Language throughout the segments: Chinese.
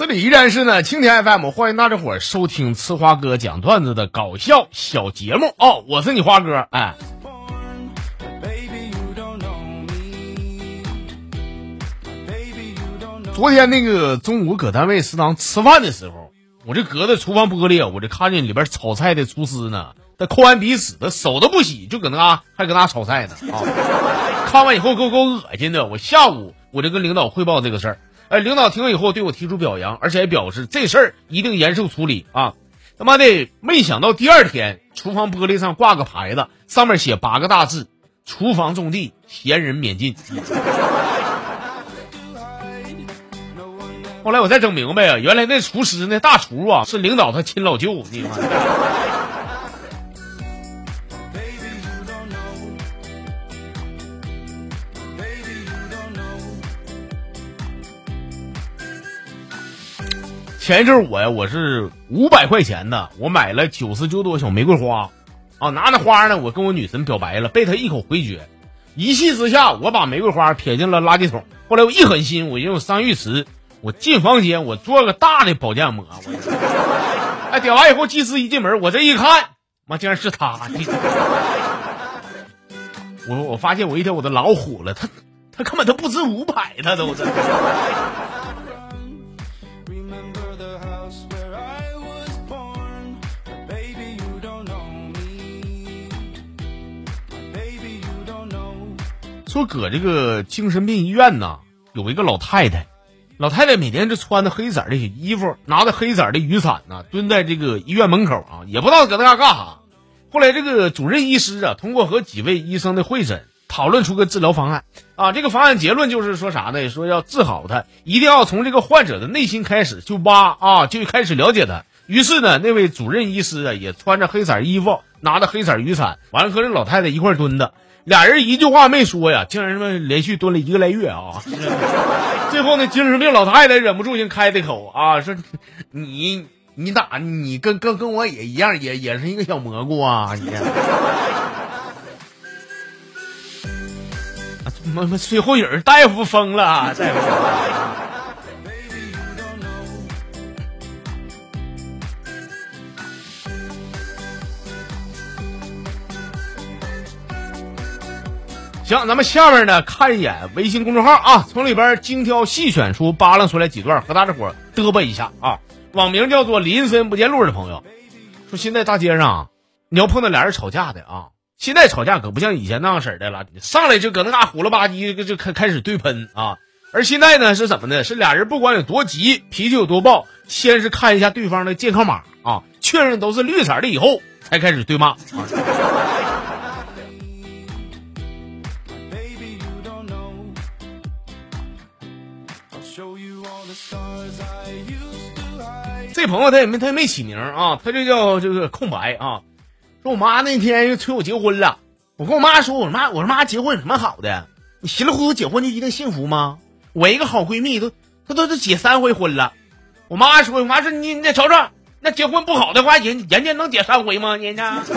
这里依然是呢，青田 FM，欢迎大家伙收听吃花哥讲段子的搞笑小节目哦，我是你花哥，哎。昨天那个中午搁单位食堂吃饭的时候，我这隔着厨房玻璃，我这看见里边炒菜的厨师呢，他抠完鼻屎，他手都不洗，就搁那还搁那炒菜呢啊！看完以后给我给我恶心的，我下午我就跟领导汇报这个事儿，哎，领导听了以后对我提出表扬，而且还表示这事儿一定严肃处理啊！他妈的，没想到第二天厨房玻璃上挂个牌子，上面写八个大字：厨房种地，闲人免进。后来我才整明白啊，原来那厨师那大厨啊是领导他亲老舅，你妈！前一阵我呀，我是五百块钱的，我买了九十九朵小玫瑰花，啊，拿着花呢，我跟我女神表白了，被她一口回绝，一气之下，我把玫瑰花撇进了垃圾桶。后来我一狠心，我用上浴池。我进房间，我做个大的保健膜。哎，点完以后，技师一进门，我这一看，妈竟然是他！我我发现我一天我都老虎了，他他根本都不值五百，他都。说搁这个精神病医院呢，有一个老太太。老太太每天就穿的黑色的衣服，拿着黑色的雨伞呢，蹲在这个医院门口啊，也不知道搁那嘎干啥。后来这个主任医师啊，通过和几位医生的会诊，讨论出个治疗方案啊。这个方案结论就是说啥呢？说要治好他，一定要从这个患者的内心开始，就挖啊，就开始了解他。于是呢，那位主任医师啊，也穿着黑色衣服，拿着黑色雨伞，完了和这老太太一块蹲的。俩人一句话没说呀，竟然他妈连续蹲了一个来月啊！最后呢，精神病老太太忍不住先开的口啊，说：“你你咋你跟跟跟我也一样，也也是一个小蘑菇啊！你，妈妈最后人大夫疯了，大夫。”行，咱们下面呢看一眼微信公众号啊，从里边精挑细选出扒拉出来几段，和大家伙嘚啵一下啊。网名叫做林森不见路的朋友说，现在大街上你要碰到俩人吵架的啊，现在吵架可不像以前那样式的了，上来就搁那嘎呼了吧唧就开开始对喷啊。而现在呢是怎么的？是俩人不管有多急，脾气有多暴，先是看一下对方的健康码啊，确认都是绿色的以后，才开始对骂。啊这朋友他也没他也没起名啊，他就叫这个空白啊。说我妈那天又催我结婚了，我跟我妈说，我说妈，我说妈结婚有什么好的？你稀里糊涂结婚就一定幸福吗？我一个好闺蜜都她都都结三回婚了。我妈说，我妈说你你再瞅瞅，那结婚不好的话，人人家能结三回吗？人家。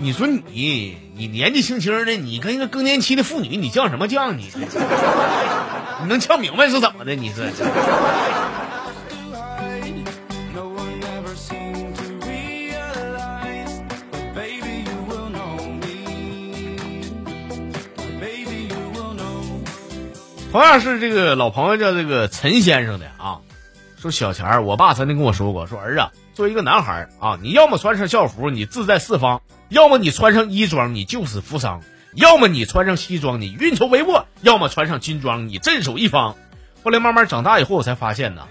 你说你你年纪轻轻的，你跟一个更年期的妇女，你犟什么犟？你你能呛明白是怎么的？你是？同样是这个老朋友叫这个陈先生的啊，说小钱儿，我爸曾经跟我说过，说儿子。作为一个男孩啊，你要么穿上校服，你志在四方；要么你穿上衣装，你救死扶伤；要么你穿上西装，你运筹帷幄；要么穿上军装，你镇守一方。后来慢慢长大以后，我才发现呢，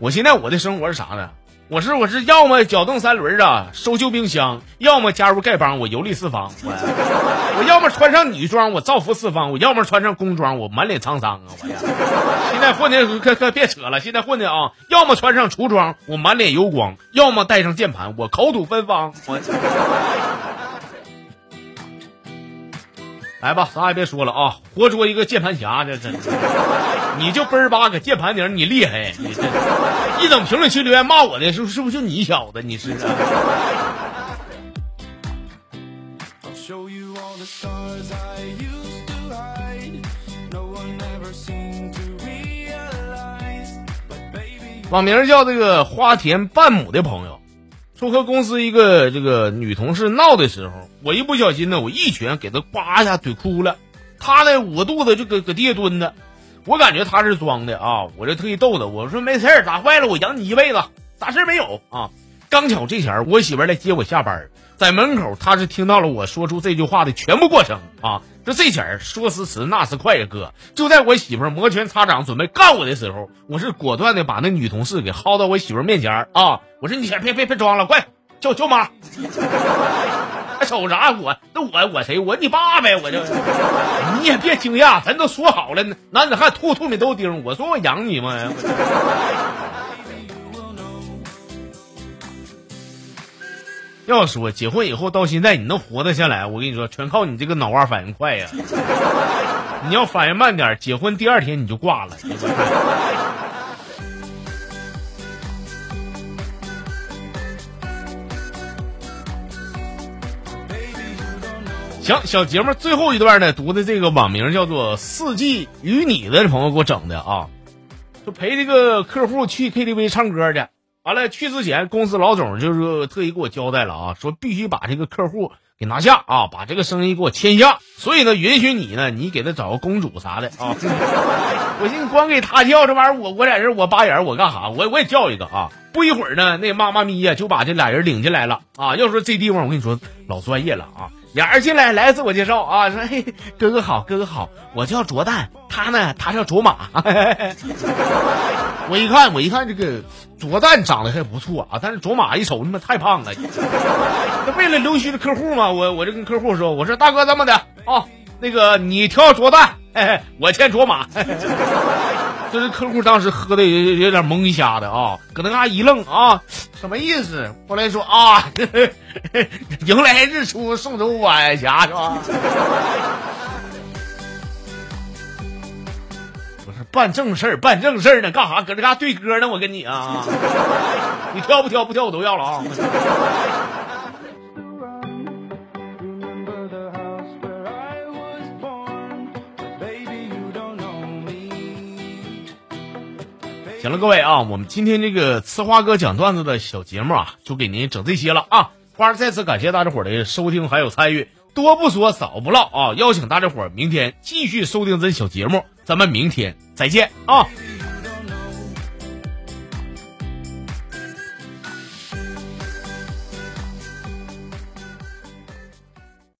我现在我的生活是啥呢？我是我是要么脚蹬三轮啊，收旧冰箱；要么加入丐帮，我游历四方；我我要么穿上女装，我造福四方；我要么穿上工装，我满脸沧桑啊！我呀，现在混的可可别扯了，现在混的啊，要么穿上厨装，我满脸油光；要么带上键盘，我口吐芬芳。我来吧，啥也别说了啊，活捉一个键盘侠，这这，你就奔儿八搁键盘顶，你厉害，你这一等评论区留言骂我的，是是不是就你小子？你是。网名叫这个花田半亩的朋友说和公司一个这个女同事闹的时候，我一不小心呢，我一拳给她呱一下怼哭了。她呢捂肚子就搁搁地下蹲着，我感觉她是装的啊，我就特意逗她，我说没事儿，打坏了我养你一辈子，啥事儿没有啊。刚巧这前儿我媳妇来接我下班，在门口她是听到了我说出这句话的全部过程啊。就这前说时迟那时快呀，哥，就在我媳妇摩拳擦掌准备干我的时候，我是果断的把那女同事给薅到我媳妇面前啊。我说你先别别别装了，快叫叫妈。还瞅啥？我那我我谁？我你爸呗！我就你也别惊讶，咱都说好了，男子汉吐吐米豆丁。我说我养你吗？要说结婚以后到现在你能活得下来，我跟你说，全靠你这个脑瓜反应快呀！你要反应慢点，结婚第二天你就挂了。行，小节目最后一段呢，读的这个网名叫做“四季与你”的朋友给我整的啊，就陪这个客户去 KTV 唱歌去。完了，去之前公司老总就是特意给我交代了啊，说必须把这个客户给拿下啊，把这个生意给我签下。所以呢，允许你呢，你给他找个公主啥的啊。我寻思光给他叫这玩意儿，我我在这我扒眼我干啥？我我也叫一个啊。不一会儿呢，那妈妈咪呀就把这俩人领进来了啊。要说这地方，我跟你说老专业了啊。俩人进来来自我介绍啊，说嘿哥哥好，哥哥好，我叫卓蛋，他呢他叫卓玛。我一看，我一看这个卓蛋长得还不错啊，但是卓玛一瞅他妈太胖了。那为了留须的客户嘛，我我就跟客户说，我说大哥这么的啊，那个你挑卓蛋，我牵卓玛。这是客户当时喝的有有点蒙一下的啊，搁那嘎一愣啊，什么意思？后来说啊，迎来日出送走晚霞是吧？办正事儿，办正事儿呢，干啥？搁这嘎对歌呢？我跟你啊，你挑不挑？不挑我都要了啊。行了，各位啊，我们今天这个呲花哥讲段子的小节目啊，就给您整这些了啊。花儿再次感谢大家伙的收听还有参与，多不说少不唠啊，邀请大家伙儿明天继续收听这小节目，咱们明天再见啊。